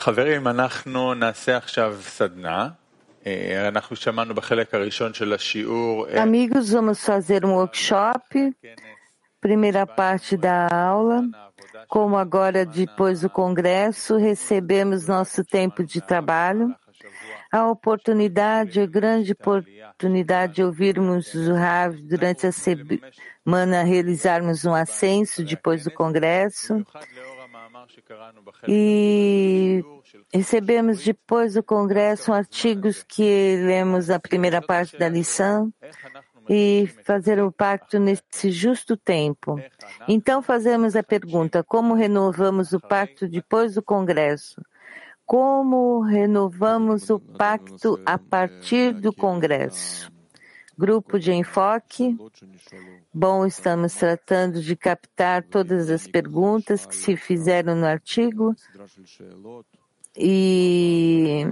חברים, אנחנו נעשה עכשיו סדנה. אה, אנחנו שמענו בחלק הראשון של השיעור איך Amigos, vamos fazer um workshop. Primeira parte da aula. Como agora, depois do congresso, recebemos nosso tempo de trabalho. A oportunidade, a grande oportunidade de ouvirmos o Rav durante a semana, realizarmos um ascenso depois do congresso. E recebemos depois do Congresso artigos que lemos a primeira parte da lição e fazer o pacto nesse justo tempo. Então fazemos a pergunta: como renovamos o pacto depois do Congresso? Como renovamos o pacto a partir do Congresso? Grupo de enfoque. Bom, estamos tratando de captar todas as perguntas que se fizeram no artigo e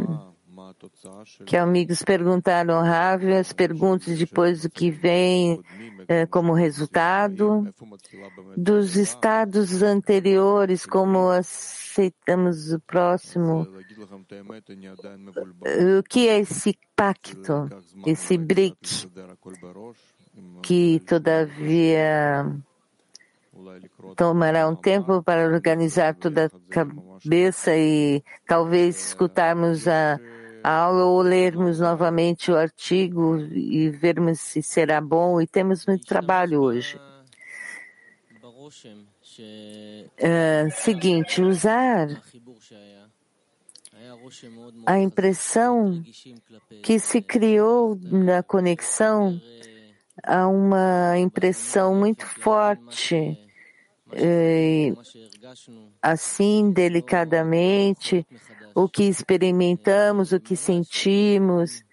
que amigos perguntaram Rav as perguntas depois do que vem eh, como resultado dos estados anteriores, como aceitamos o próximo. O que é esse pacto, esse BRIC, que todavia tomará um tempo para organizar toda a cabeça e talvez escutarmos a, ao lermos novamente o artigo e vermos se será bom, e temos muito trabalho hoje. É, seguinte, usar a impressão que se criou na conexão a uma impressão muito forte. Eh, assim, delicadamente, o que experimentamos, o que sentimos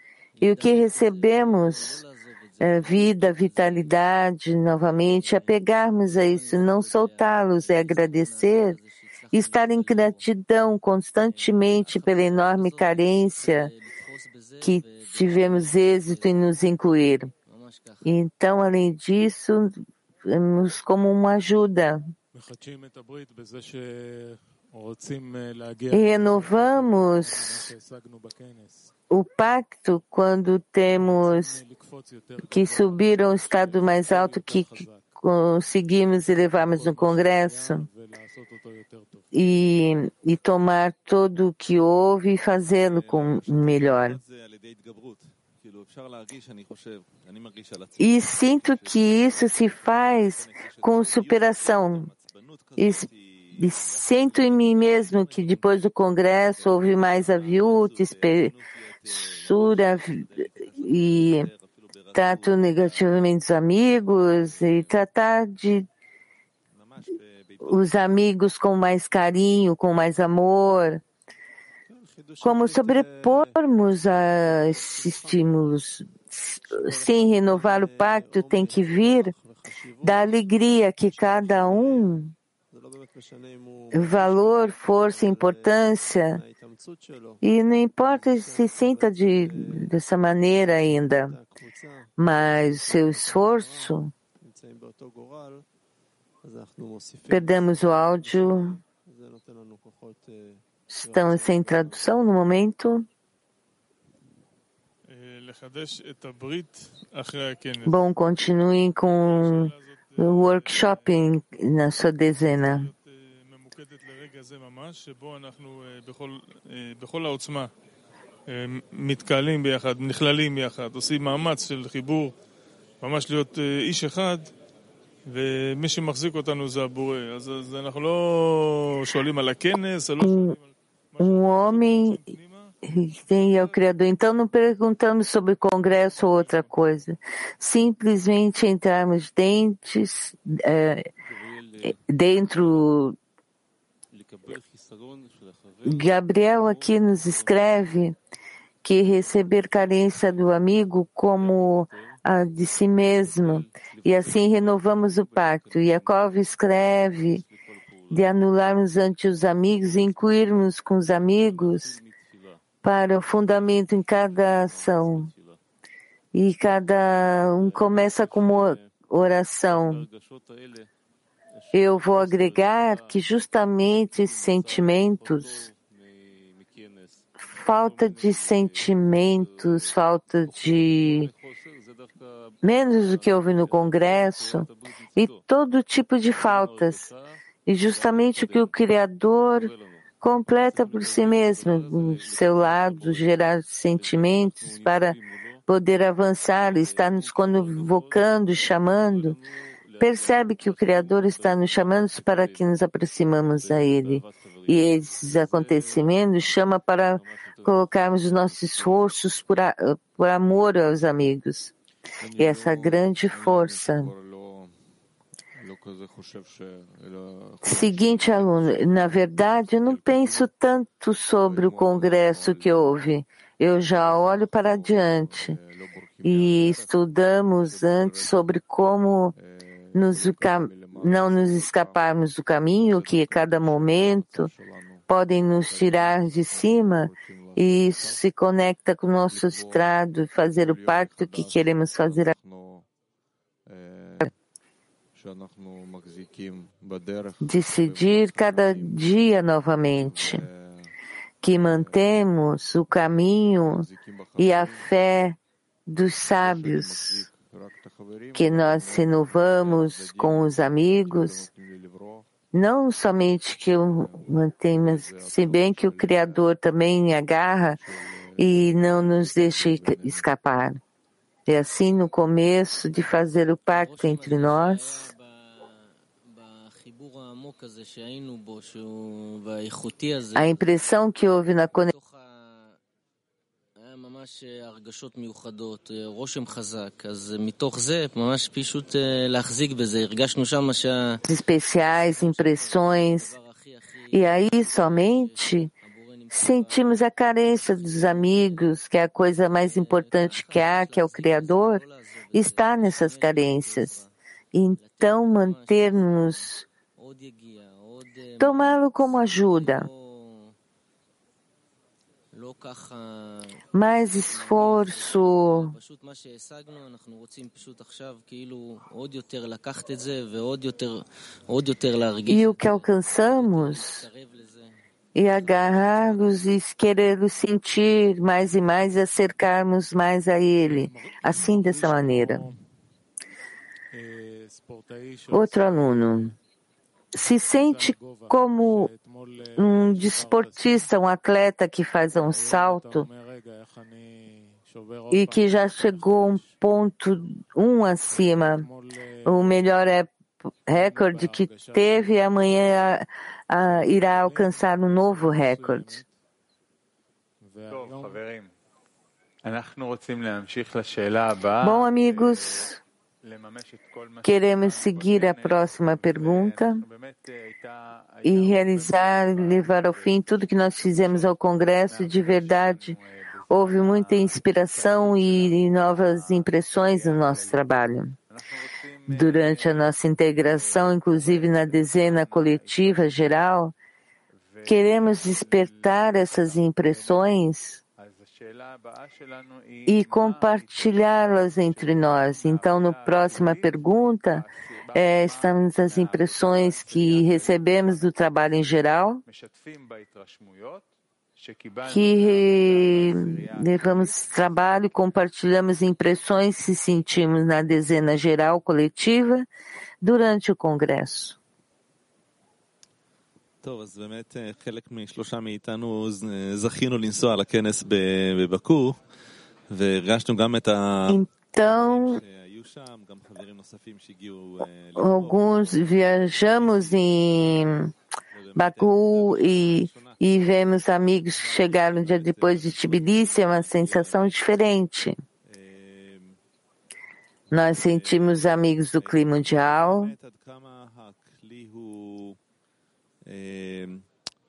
e o que recebemos, eh, vida, vitalidade, novamente, apegarmos a isso, não soltá-los, é agradecer, estar em gratidão constantemente pela enorme carência que tivemos êxito em nos incluir. Então, além disso, vemos como uma ajuda. Renovamos o pacto quando temos que subir a um estado mais alto que conseguimos elevarmos no Congresso e, e tomar todo o que houve e fazê-lo com melhor. E sinto que isso se faz com superação, e sinto em mim mesmo que depois do congresso houve mais aviúte, espessura e trato negativamente os amigos e tratar de os amigos com mais carinho, com mais amor, como sobrepormos a esses estímulos. Sem renovar o pacto, tem que vir da alegria que cada um valor, força, importância. E não importa se sinta de, dessa maneira ainda, mas o seu esforço. Perdemos o áudio. Estão sem tradução no momento. Bom, continuem com o workshop na sua dezena. להיות, אה, ממוקדת לרגע זה ממש, שבו אנחנו אה, בכל, אה, בכל העוצמה אה, מתקהלים ביחד, נכללים יחד, עושים מאמץ של חיבור, ממש להיות אה, איש אחד, ומי שמחזיק אותנו זה הבורא. אז, אז אנחנו לא שואלים על הכנס, או לא שואלים על... Um homem פנימה. tem é o Criador. Então não perguntamos sobre congresso ou outra coisa. Simplesmente entrarmos dentes, eh, dentro. Gabriel aqui nos escreve que receber carência do amigo como a de si mesmo, e assim renovamos o pacto. Yakov escreve de anularmos ante os amigos e incluirmos com os amigos para o fundamento em cada ação. E cada um começa com uma oração eu vou agregar que justamente sentimentos, falta de sentimentos, falta de menos do que houve no Congresso e todo tipo de faltas. E justamente o que o Criador completa por si mesmo, do seu lado, gerar sentimentos para poder avançar, está nos convocando, chamando Percebe que o Criador está nos chamando para que nos aproximamos a Ele. E esses acontecimentos chama para colocarmos os nossos esforços por, a, por amor aos amigos. E essa grande força. Seguinte aluno, na verdade eu não penso tanto sobre o congresso que houve. Eu já olho para adiante e estudamos antes sobre como nos, não nos escaparmos do caminho que a cada momento podem nos tirar de cima e isso se conecta com o nosso estrado e fazer o pacto que queremos fazer decidir cada dia novamente que mantemos o caminho e a fé dos sábios, que nós renovamos com os amigos, não somente que eu mantenho, mas se bem que o Criador também agarra e não nos deixa escapar. É assim no começo de fazer o pacto entre nós. A impressão que houve na conexão especiais, impressões, e aí somente sentimos a carência dos amigos, que é a coisa mais importante que há, que é o Criador, está nessas carências. Então manter-nos, tomá-lo como ajuda mais esforço. E o que alcançamos? e agarrar-los e querer sentir mais e mais e acercarmos mais a Ele, assim dessa maneira. Outro aluno. Se sente como um desportista, um atleta que faz um salto e que já chegou um ponto um acima, o melhor é recorde que teve amanhã a, a, irá alcançar um novo recorde. Bom, amigos, Queremos seguir a próxima pergunta e realizar, levar ao fim tudo que nós fizemos ao Congresso. De verdade, houve muita inspiração e novas impressões no nosso trabalho. Durante a nossa integração, inclusive na dezena coletiva geral, queremos despertar essas impressões e compartilhá-las entre nós. Então, na próxima pergunta, é, estamos as impressões que recebemos do trabalho em geral, que levamos trabalho, compartilhamos impressões que sentimos na dezena geral coletiva durante o congresso. טוב, אז באמת חלק משלושה מאיתנו זכינו לנסוע לכנס בבקו, והרגשנו גם את ה... Então, alguns viajamos em Baku e, e vemos amigos que chegaram um dia depois de Tbilisi, é uma sensação diferente. Nós sentimos amigos do clima mundial.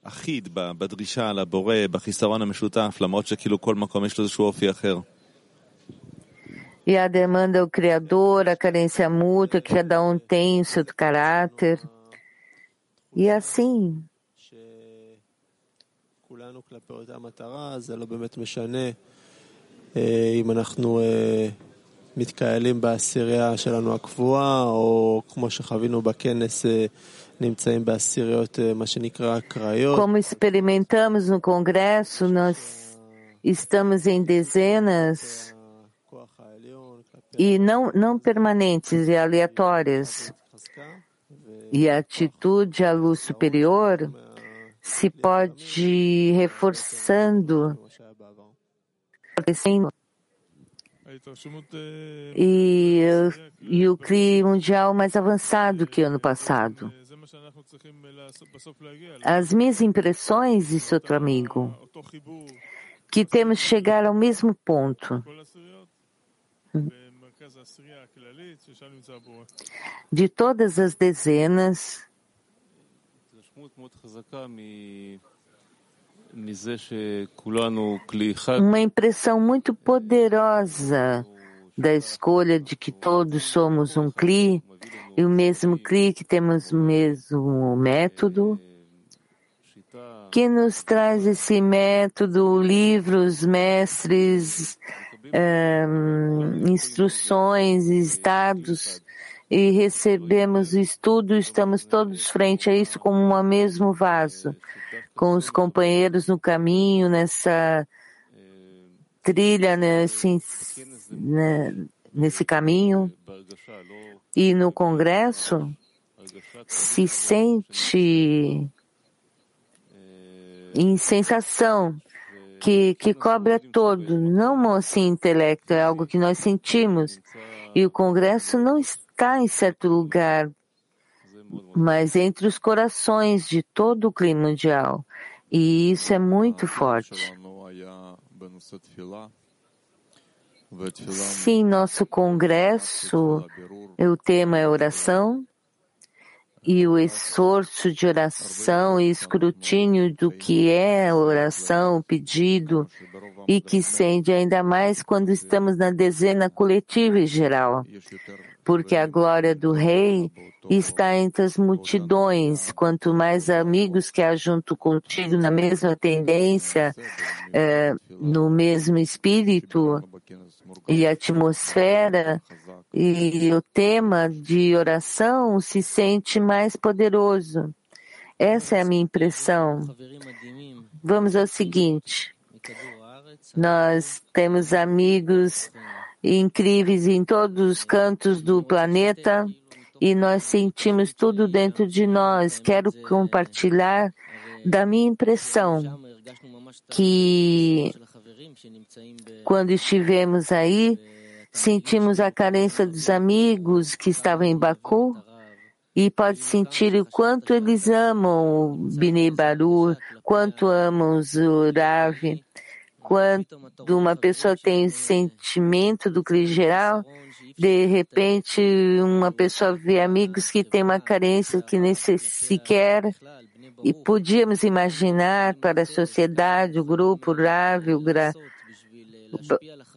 אחיד בדרישה לבורא, בחיסרון המשותף, למרות שכאילו כל מקום יש לו איזשהו אופי אחר. E a demanda ao Criador, a carência mútua, que cada um tem o seu caráter. E assim. כולנו כלפי אותה מטרה, זה לא באמת משנה אם אנחנו מתקהלים בעשירייה שלנו הקבועה, או כמו שחווינו בכנס como experimentamos no Congresso, nós estamos em dezenas e não, não permanentes e aleatórias. E a atitude à luz superior se pode reforçando e, e o CRI mundial mais avançado que ano passado. As minhas impressões, disse outro amigo, que temos chegado chegar ao mesmo ponto. Hum. de todas as dezenas uma impressão muito poderosa da escolha de que todos somos um CLI e o mesmo CLI que temos o mesmo método, que nos traz esse método, livros, mestres, um, instruções, estados, e recebemos o estudo, estamos todos frente a isso como um mesmo vaso, com os companheiros no caminho, nessa trilha, nesse né, nesse caminho e no Congresso se sente em sensação que, que cobre a todo, não assim intelecto, é algo que nós sentimos. E o Congresso não está em certo lugar, mas entre os corações de todo o clima mundial. E isso é muito forte. Sim, nosso congresso, o tema é oração e o esforço de oração e escrutínio do que é oração, pedido e que sente ainda mais quando estamos na dezena coletiva e geral porque a glória do Rei está entre as multidões. Quanto mais amigos que há junto contigo na mesma tendência, eh, no mesmo espírito e atmosfera, e o tema de oração se sente mais poderoso. Essa é a minha impressão. Vamos ao seguinte. Nós temos amigos incríveis em todos os cantos do planeta e nós sentimos tudo dentro de nós. Quero compartilhar da minha impressão que quando estivemos aí, sentimos a carência dos amigos que estavam em Baku e pode sentir o quanto eles amam o Bnei Baru, quanto amam o Rav quando uma pessoa tem o sentimento do Cri geral, de repente uma pessoa vê amigos que têm uma carência que nem se- sequer e podíamos imaginar para a sociedade, o grupo, o Rav, o Gra,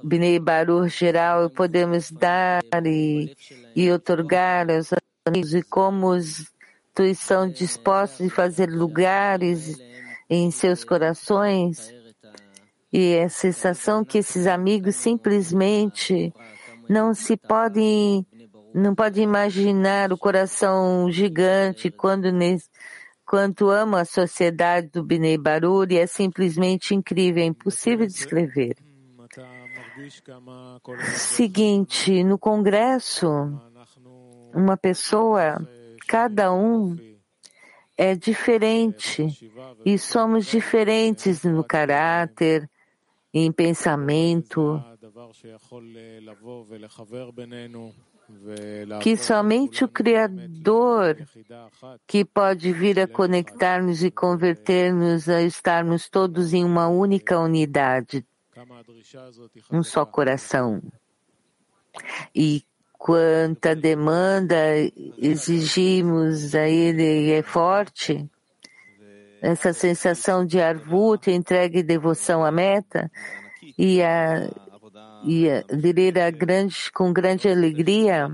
Bnei Baruch geral, podemos dar e, e otorgar aos amigos e como os estão dispostos a fazer lugares em seus corações e a sensação que esses amigos simplesmente não se podem, não podem imaginar o coração gigante quando quanto amo a sociedade do Binei Baruri é simplesmente incrível, é impossível descrever. Seguinte, no congresso, uma pessoa, cada um é diferente e somos diferentes no caráter, em pensamento, que somente o Criador que pode vir a conectar-nos e converter-nos a estarmos todos em uma única unidade, um só coração. E quanta demanda exigimos a Ele é forte, essa sensação de arvut, entrega e devoção à meta, e, a, e a, a grande, com grande alegria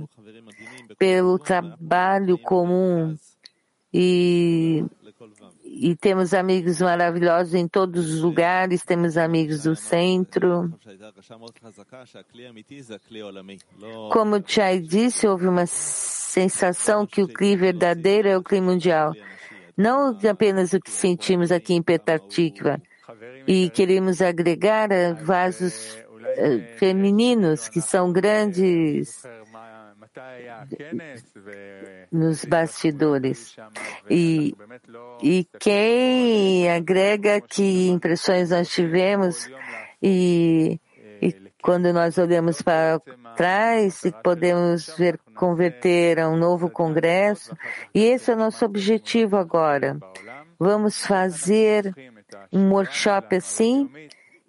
pelo trabalho comum e, e temos amigos maravilhosos em todos os lugares, temos amigos do centro. Como o Chai disse, houve uma sensação que o clima verdadeiro é o clima mundial. Não apenas o que sentimos aqui em Petartikva. E queremos agregar vasos eh, femininos que são grandes nos bastidores. E, e quem agrega que impressões nós tivemos e quando nós olhamos para trás e podemos ver converter a um novo congresso. E esse é o nosso objetivo agora. Vamos fazer um workshop assim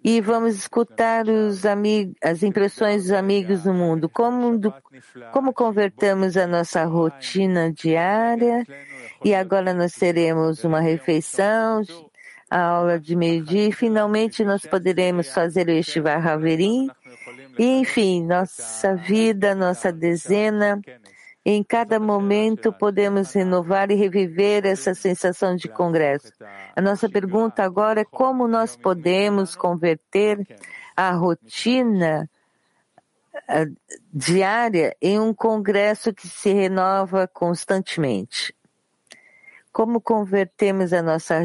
e vamos escutar os amigos, as impressões dos amigos do mundo. Como, do, como convertemos a nossa rotina diária e agora nós teremos uma refeição, a aula de meio-dia e finalmente nós poderemos fazer o Estivar Haverim. E, enfim, nossa vida, nossa dezena, em cada momento podemos renovar e reviver essa sensação de congresso. A nossa pergunta agora é como nós podemos converter a rotina diária em um congresso que se renova constantemente. Como convertemos a nossa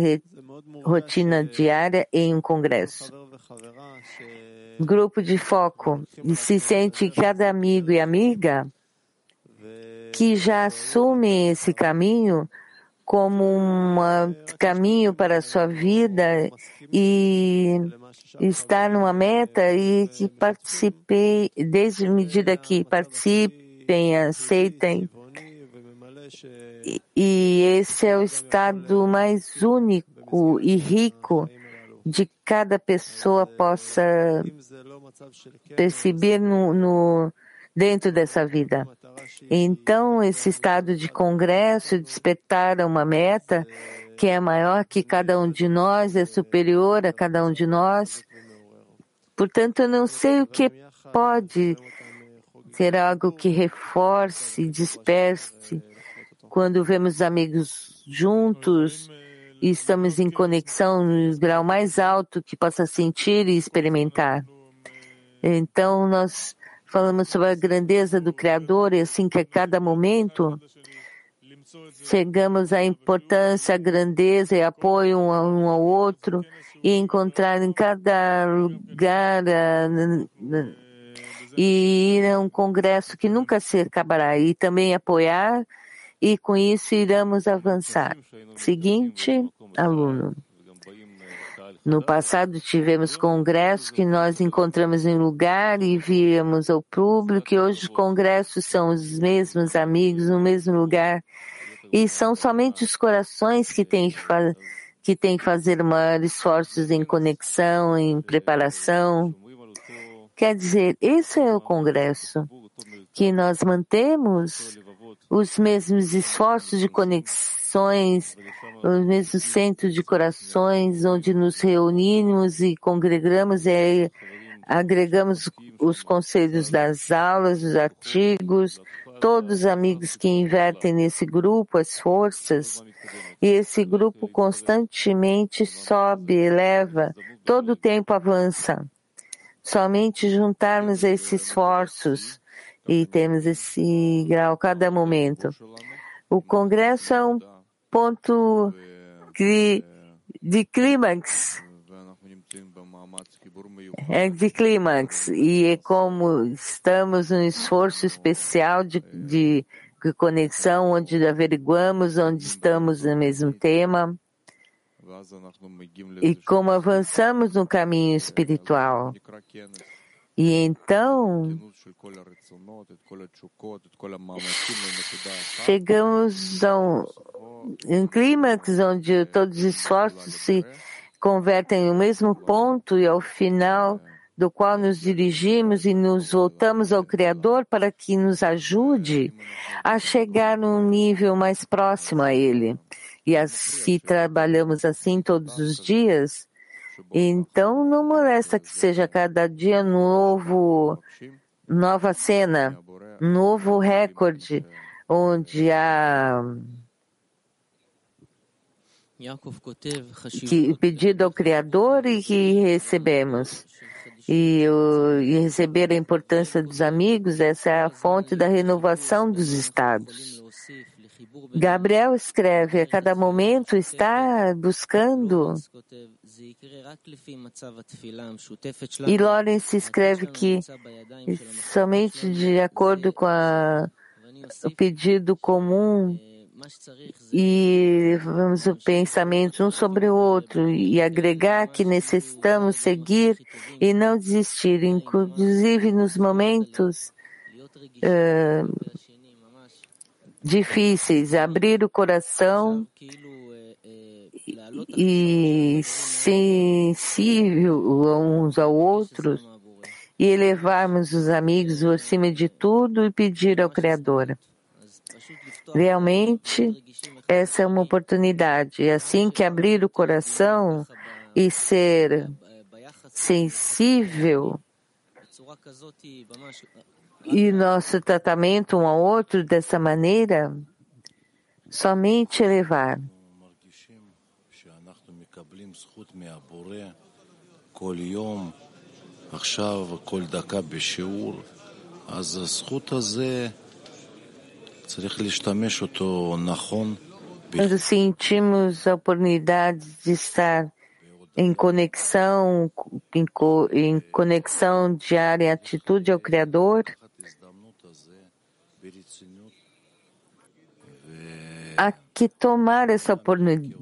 rotina diária em um congresso? Grupo de foco e se sente cada amigo e amiga que já assumem esse caminho como um caminho para a sua vida e estar numa meta e que participem, desde medida que participem, aceitem. E esse é o estado mais único e rico de cada pessoa possa perceber no, no dentro dessa vida. Então, esse estado de congresso despertar uma meta que é maior que cada um de nós, é superior a cada um de nós. Portanto, eu não sei o que pode ser algo que reforce, desperte quando vemos amigos juntos e estamos em conexão no grau mais alto que possa sentir e experimentar. Então, nós falamos sobre a grandeza do Criador e assim que a cada momento chegamos à importância, à grandeza e apoio um ao outro e encontrar em cada lugar e ir a um congresso que nunca se acabará e também apoiar e com isso iremos avançar. Seguinte aluno. No passado tivemos congressos que nós encontramos em lugar e víamos ao público, e hoje os congressos são os mesmos amigos no mesmo lugar. E são somente os corações que têm que, que, têm que fazer maiores esforços em conexão, em preparação. Quer dizer, esse é o congresso que nós mantemos os mesmos esforços de conexões, os mesmos centros de corações, onde nos reunimos e congregamos e agregamos os conselhos das aulas, os artigos, todos os amigos que invertem nesse grupo as forças, e esse grupo constantemente sobe, eleva, todo o tempo avança. Somente juntarmos esses esforços e temos esse grau cada momento. O Congresso é um ponto de, de clímax. É de clímax. E é como estamos num esforço especial de, de, de conexão, onde averiguamos onde estamos no mesmo tema. E como avançamos no caminho espiritual. E então, chegamos a um, um clímax onde todos os esforços se convertem no mesmo ponto e ao final do qual nos dirigimos e nos voltamos ao Criador para que nos ajude a chegar num nível mais próximo a Ele. E assim trabalhamos assim todos os dias, então não molesta que seja cada dia novo, nova cena, novo recorde, onde há que pedido ao Criador e que recebemos. E, e receber a importância dos amigos, essa é a fonte da renovação dos estados. Gabriel escreve, a cada momento está buscando. E Lawrence escreve que somente de acordo com a, o pedido comum e vamos o pensamento um sobre o outro e agregar que necessitamos seguir e não desistir, inclusive nos momentos uh, difíceis, abrir o coração e sensível uns aos outros e elevarmos os amigos acima de tudo e pedir ao Criador. Realmente, essa é uma oportunidade. É assim que abrir o coração e ser sensível e nosso tratamento um ao outro dessa maneira, somente elevar. עכשיו כל דקה בשיעור, אז הזכות הזה quando sentimos a oportunidade de estar em conexão, em, co, em conexão diária, em atitude ao Criador, há que tomar essa oportunidade,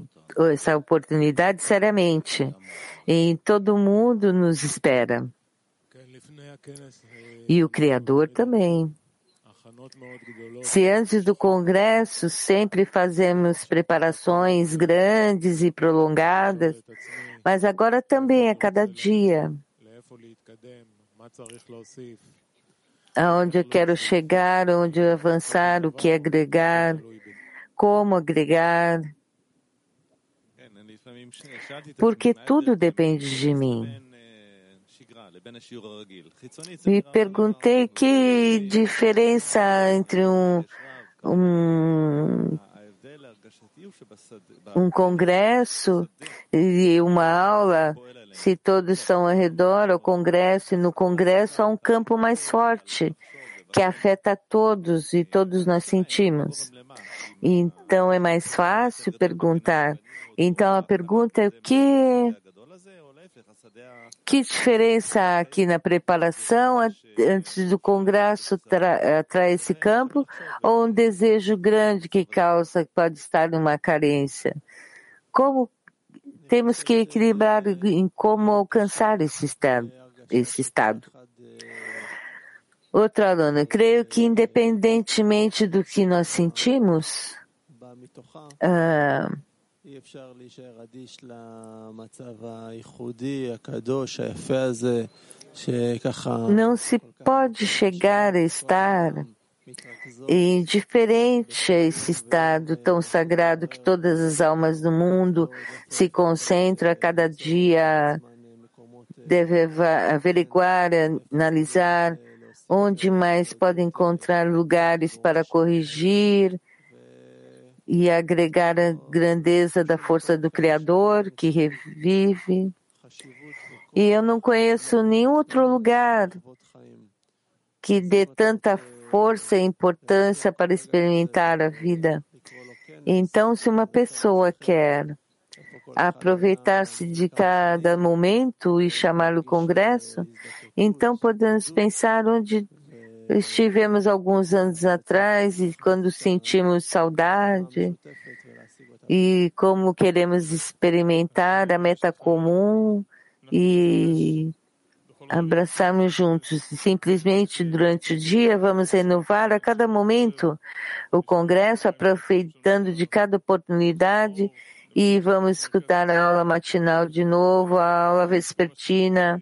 essa oportunidade seriamente. E todo mundo nos espera. E o Criador também. Se antes do Congresso sempre fazemos preparações grandes e prolongadas, mas agora também a cada dia, aonde eu quero chegar, onde avançar, o que agregar, como agregar, porque tudo depende de mim. Me perguntei que diferença entre um, um, um congresso e uma aula, se todos estão ao redor ao congresso, e no congresso há um campo mais forte que afeta a todos e todos nós sentimos. Então é mais fácil perguntar. Então a pergunta é o que que diferença aqui na preparação antes do Congresso atrai esse campo ou um desejo grande que causa, pode estar numa carência? Como temos que equilibrar em como alcançar esse estado? Esse estado. Outra aluna, creio que independentemente do que nós sentimos, não se pode chegar a estar indiferente a esse estado tão sagrado que todas as almas do mundo se concentram a cada dia, deve averiguar, analisar onde mais pode encontrar lugares para corrigir, e agregar a grandeza da força do Criador que revive. E eu não conheço nenhum outro lugar que dê tanta força e importância para experimentar a vida. Então, se uma pessoa quer aproveitar-se de cada momento e chamar o congresso, então podemos pensar onde Estivemos alguns anos atrás e quando sentimos saudade e como queremos experimentar a meta comum e abraçarmos juntos. Simplesmente durante o dia vamos renovar a cada momento o congresso, aproveitando de cada oportunidade e vamos escutar a aula matinal de novo, a aula vespertina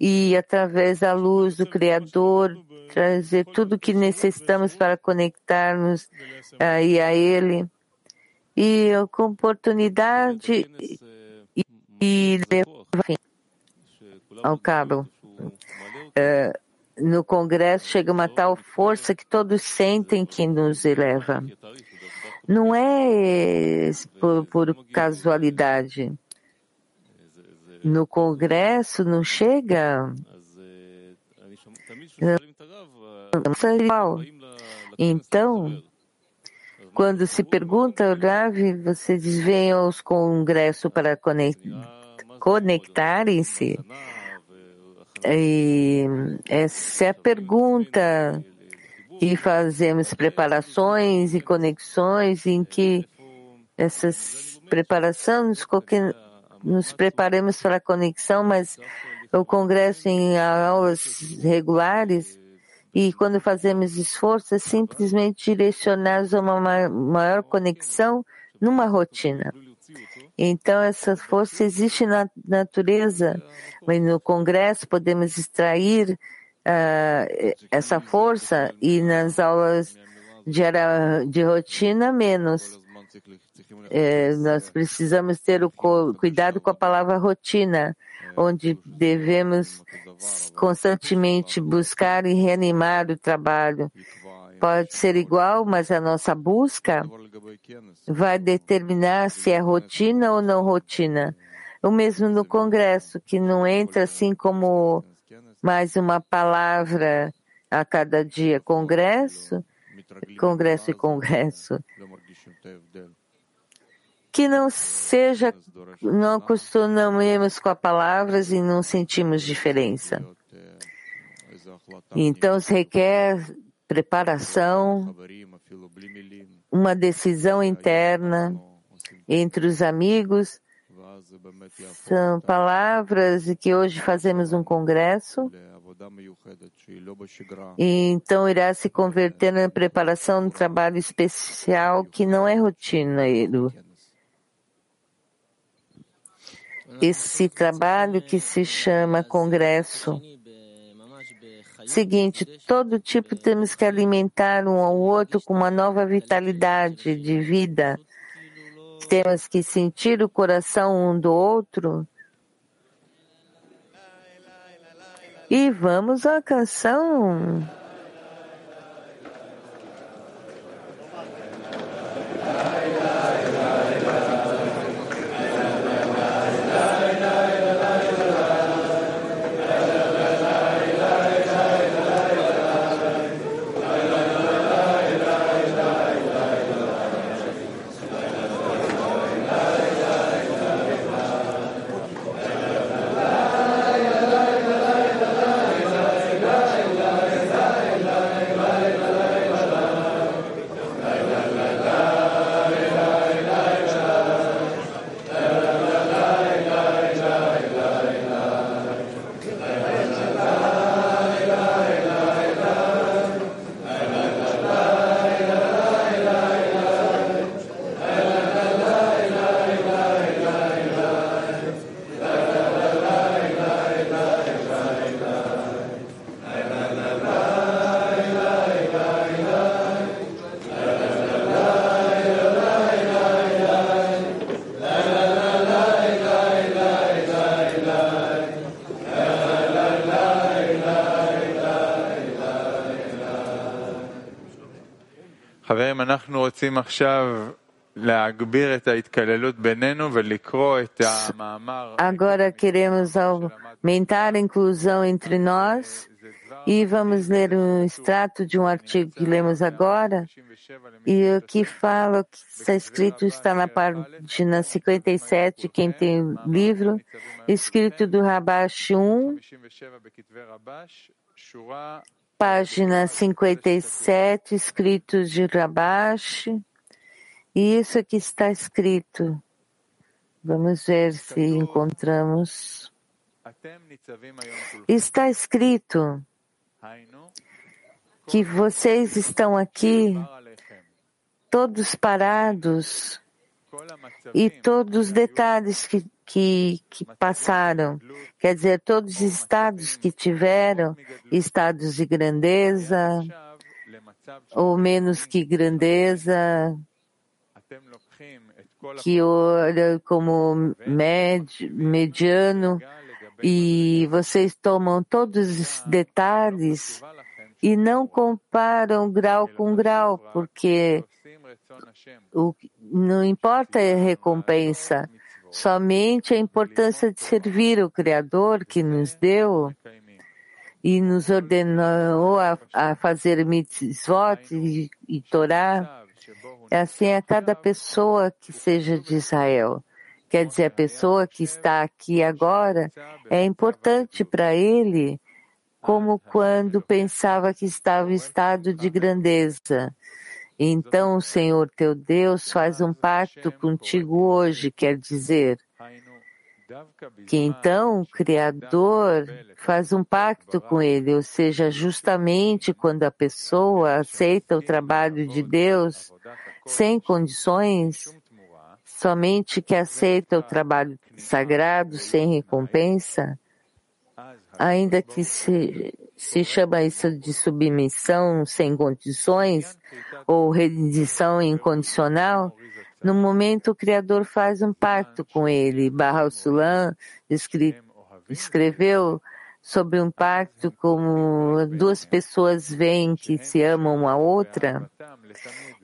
e através da luz do Criador trazer tudo o que necessitamos para conectarmos aí a Ele e com oportunidade e, e levar ao cabo. Uh, no Congresso chega uma tal força que todos sentem que nos eleva. Não é por, por casualidade. No Congresso não chega. Então, quando se pergunta, Rav, vocês vêm aos congressos para conectarem-se? E essa é a pergunta e fazemos preparações e conexões em que essas preparações nos preparamos para a conexão, mas o congresso em aulas regulares e quando fazemos esforço é simplesmente direcionados a uma maior conexão numa rotina. Então, essa força existe na natureza, mas no Congresso podemos extrair uh, essa força e nas aulas de, de rotina menos. É, nós precisamos ter o cuidado com a palavra rotina, onde devemos constantemente buscar e reanimar o trabalho. Pode ser igual, mas a nossa busca vai determinar se é rotina ou não rotina. O mesmo no Congresso, que não entra assim como mais uma palavra a cada dia. Congresso, congresso e congresso. Que não seja, não acostumemos com as palavras e não sentimos diferença. Então, se requer preparação, uma decisão interna entre os amigos são palavras que hoje fazemos um congresso. E então irá se converter na preparação de trabalho especial que não é rotineiro. Esse trabalho que se chama congresso. Seguinte, todo tipo temos que alimentar um ao outro com uma nova vitalidade de vida temos que sentir o coração um do outro. E vamos à canção. חברים, אנחנו רוצים עכשיו להגביר את ההתקללות בינינו ולקרוא את המאמר. Agora queremos aumentar a inclusão entre nós e vamos ler um extrato de um artigo que lemos agora e o que fala, o que está escrito está na página 57, quem tem o livro, escrito do Rabash 1, página 57, escritos de Rabash. E isso aqui está escrito. Vamos ver se encontramos. Está escrito que vocês estão aqui todos parados e todos os detalhes que que, que passaram, quer dizer, todos os estados que tiveram, estados de grandeza, ou menos que grandeza, que olha como med, mediano, e vocês tomam todos os detalhes e não comparam grau com grau, porque o, não importa a recompensa, somente a importância de servir o Criador que nos deu e nos ordenou a, a fazer mitzvot e, e Torá. É assim a cada pessoa que seja de Israel. Quer dizer, a pessoa que está aqui agora é importante para ele como quando pensava que estava em estado de grandeza. Então o Senhor teu Deus faz um pacto contigo hoje, quer dizer, que então o Criador faz um pacto com ele, ou seja, justamente quando a pessoa aceita o trabalho de Deus sem condições, somente que aceita o trabalho sagrado sem recompensa, ainda que se, se chama isso de submissão sem condições ou rendição incondicional, no momento o Criador faz um pacto com ele. Barra Sulam escre, escreveu sobre um pacto como duas pessoas veem que se amam uma outra,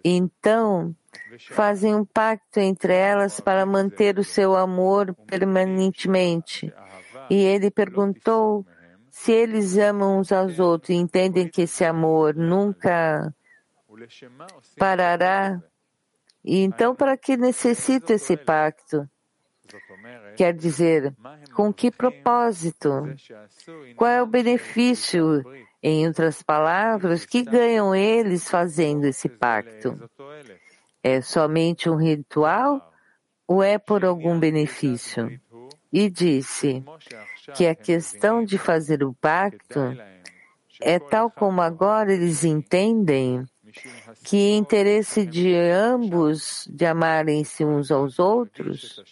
então fazem um pacto entre elas para manter o seu amor permanentemente. E ele perguntou se eles amam uns aos outros e entendem que esse amor nunca parará. E então, para que necessita esse pacto? Quer dizer, com que propósito? Qual é o benefício? Em outras palavras, que ganham eles fazendo esse pacto? É somente um ritual ou é por algum benefício? E disse que a questão de fazer o pacto é tal como agora eles entendem que interesse de ambos de amarem-se uns aos outros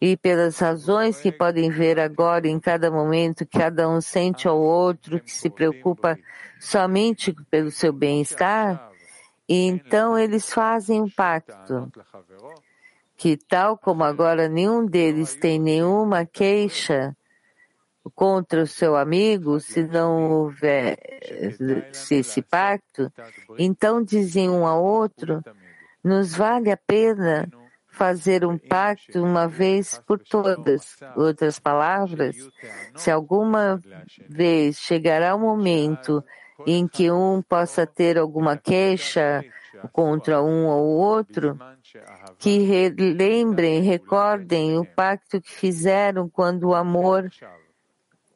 e pelas razões que podem ver agora em cada momento, cada um sente ao outro que se preocupa somente pelo seu bem-estar, e então eles fazem um pacto que tal como agora nenhum deles tem nenhuma queixa contra o seu amigo, se não houver esse pacto, então dizem um ao outro, nos vale a pena fazer um pacto uma vez por todas. Outras palavras, se alguma vez chegará o um momento em que um possa ter alguma queixa contra um ou outro, que lembrem, recordem o pacto que fizeram quando o amor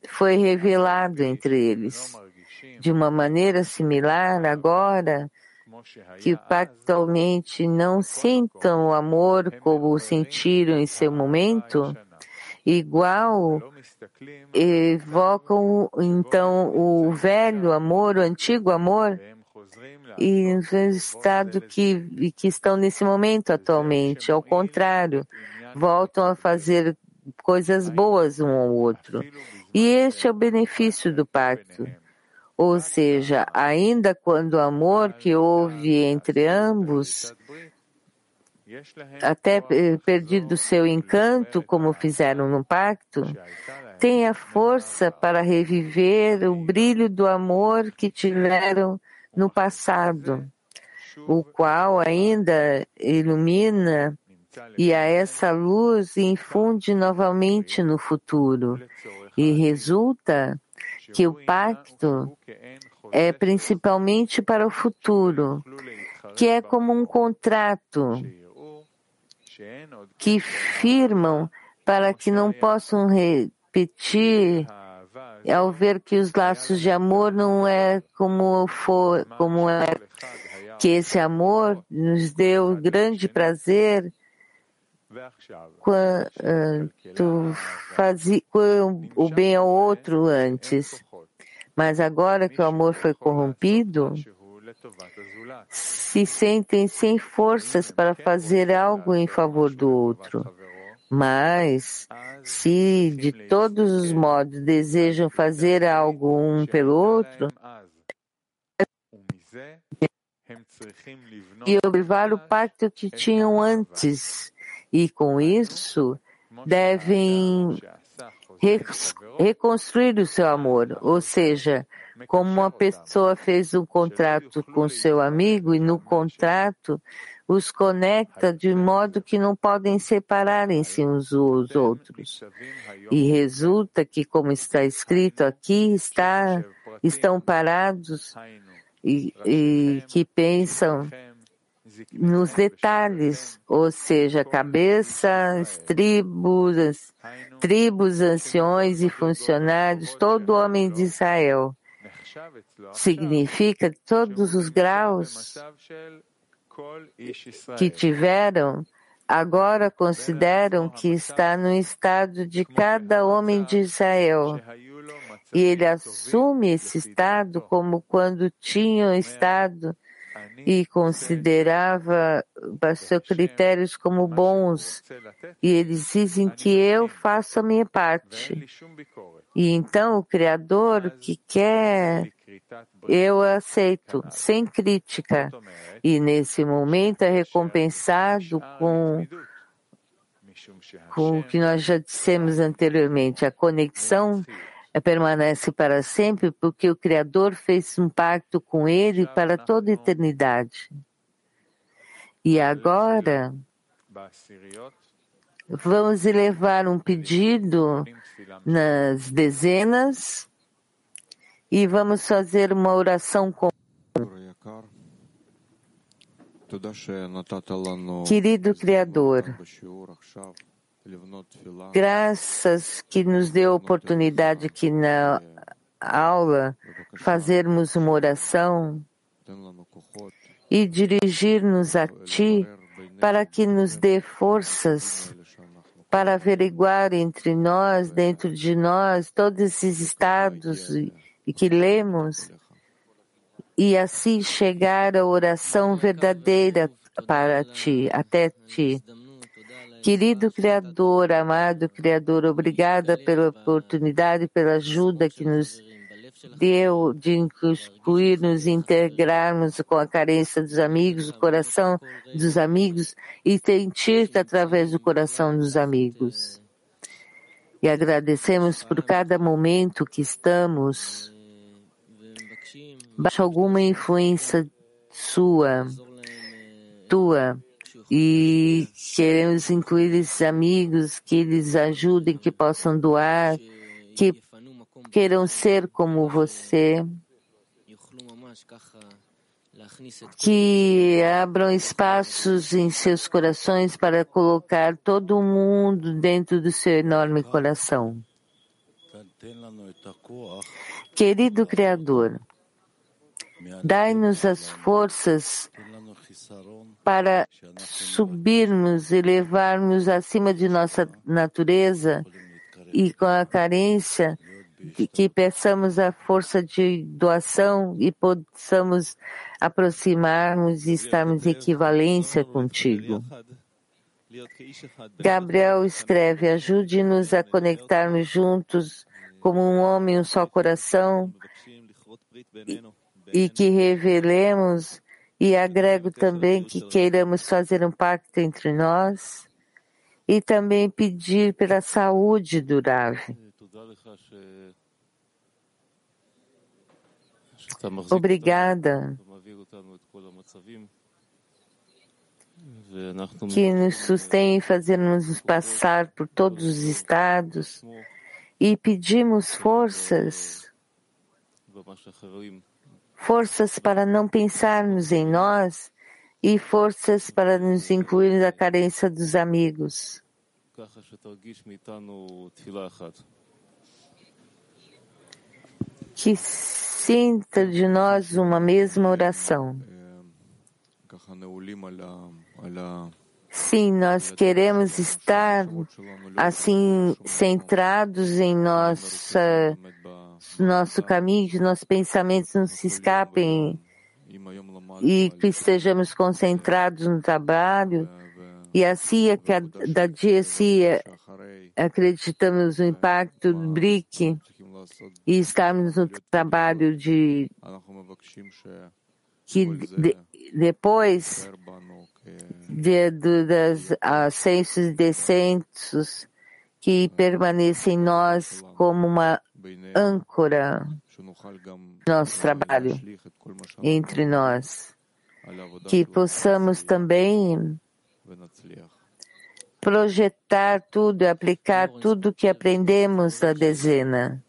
foi revelado entre eles. De uma maneira similar, agora, que pactualmente não sintam o amor como sentiram em seu momento, igual evocam então o velho amor, o antigo amor, e no estado que, que estão nesse momento atualmente. Ao contrário, voltam a fazer coisas boas um ao outro. E este é o benefício do pacto. Ou seja, ainda quando o amor que houve entre ambos até perdido seu encanto, como fizeram no pacto, tem a força para reviver o brilho do amor que tiveram no passado, o qual ainda ilumina e a essa luz infunde novamente no futuro. E resulta que o pacto é principalmente para o futuro, que é como um contrato que firmam para que não possam repetir ao ver que os laços de amor não é como for, como é que esse amor nos deu grande prazer quando fazia o bem ao outro antes. Mas agora que o amor foi corrompido, se sentem sem forças para fazer algo em favor do outro. Mas, se de todos os modos desejam fazer algo um pelo outro, e observar o pacto que tinham antes, e com isso devem reconstruir o seu amor, ou seja, como uma pessoa fez um contrato com seu amigo e no contrato os conecta de modo que não podem separarem-se uns dos outros. E resulta que, como está escrito aqui, está, estão parados e, e que pensam nos detalhes, ou seja, cabeças, tribos, tribos, anciões e funcionários, todo homem de Israel. Significa todos os graus que tiveram, agora consideram que está no estado de cada homem de Israel. E ele assume esse estado como quando tinham estado e considerava seus critérios como bons. E eles dizem que eu faço a minha parte. E então o Criador que quer, eu aceito, sem crítica. E nesse momento é recompensado com, com o que nós já dissemos anteriormente, a conexão permanece para sempre porque o Criador fez um pacto com ele para toda a eternidade. E agora, vamos elevar um pedido nas dezenas e vamos fazer uma oração com Querido Criador, Graças que nos deu a oportunidade aqui na aula fazermos uma oração e dirigir-nos a Ti para que nos dê forças para averiguar entre nós, dentro de nós, todos esses estados e que lemos e assim chegar à oração verdadeira para Ti, até Ti. Querido Criador, amado Criador, obrigada pela oportunidade, pela ajuda que nos deu de incluir-nos, integrarmos com a carência dos amigos, o coração dos amigos e sentir-te através do coração dos amigos. E agradecemos por cada momento que estamos baixo alguma influência sua, tua, e queremos incluir esses amigos que eles ajudem, que possam doar, que queiram ser como você, que abram espaços em seus corações para colocar todo mundo dentro do seu enorme coração. Querido Criador, dai-nos as forças para subirmos e levarmos acima de nossa natureza e com a carência que peçamos a força de doação e possamos aproximarmos e estarmos em equivalência contigo. Gabriel escreve: ajude-nos a conectarmos juntos como um homem, um só coração e, e que revelemos e agrego também que queiramos fazer. um pacto entre nós e também pedir pela saúde do Rav. Obrigada. que nos sustém fazendo-nos passar por todos os estados e pedimos forças forças para não pensarmos em nós e forças para nos incluir na carência dos amigos. Que sinta de nós uma mesma oração. Sim, nós queremos estar assim centrados em nossa nosso caminho, que nossos pensamentos não se escapem. E que estejamos concentrados no trabalho. E assim a cada dia se acreditamos no impacto do BRIC e estamos no trabalho de que de, depois de, de, das ascensos e descensos que permanecem em nós como uma âncora nosso trabalho entre nós, que possamos também projetar tudo e aplicar tudo que aprendemos na dezena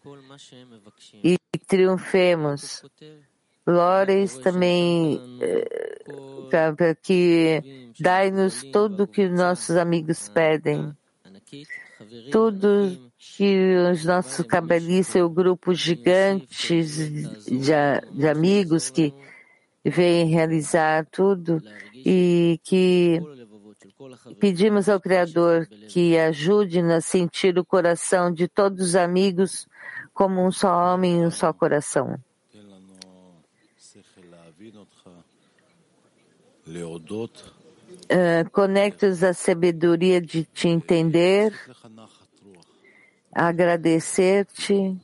e triunfemos. Lores também eh, que dai-nos tudo o que nossos amigos pedem. Tudo que os nossos cabalistas, o grupo gigantes de, de amigos que vêm realizar tudo e que pedimos ao Criador que ajude-nos a sentir o coração de todos os amigos como um só homem e um só coração. Uh, Conecta-os à sabedoria de te entender, agradecer-te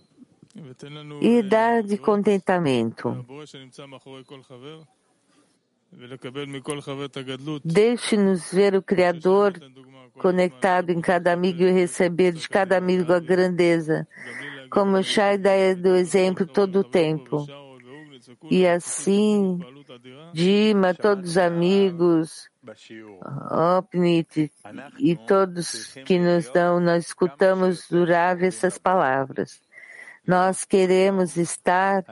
e dar de contentamento. Deixe-nos ver o Criador conectado em cada amigo e receber de cada amigo a grandeza, como Shai dá do exemplo todo o tempo. E assim, Dima, todos os amigos, Opnit e todos que nos dão, nós escutamos durável essas palavras. Nós queremos estar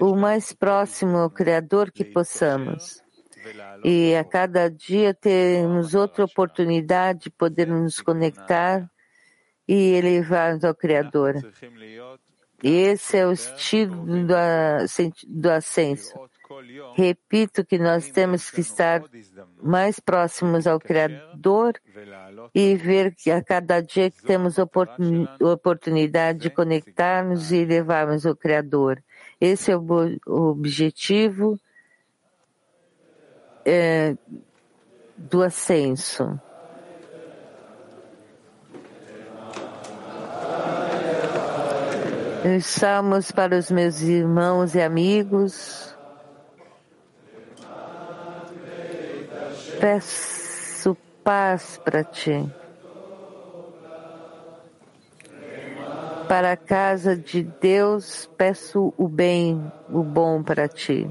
o mais próximo ao Criador que possamos. E a cada dia temos outra oportunidade de poder nos conectar e elevar ao Criador. Esse é o estilo do, do ascenso. Repito que nós temos que estar mais próximos ao Criador e ver que a cada dia que temos oportunidade de conectarmos e levarmos ao Criador. Esse é o objetivo é, do ascenso. Salmos para os meus irmãos e amigos. Peço paz para ti. Para a casa de Deus, peço o bem, o bom para ti.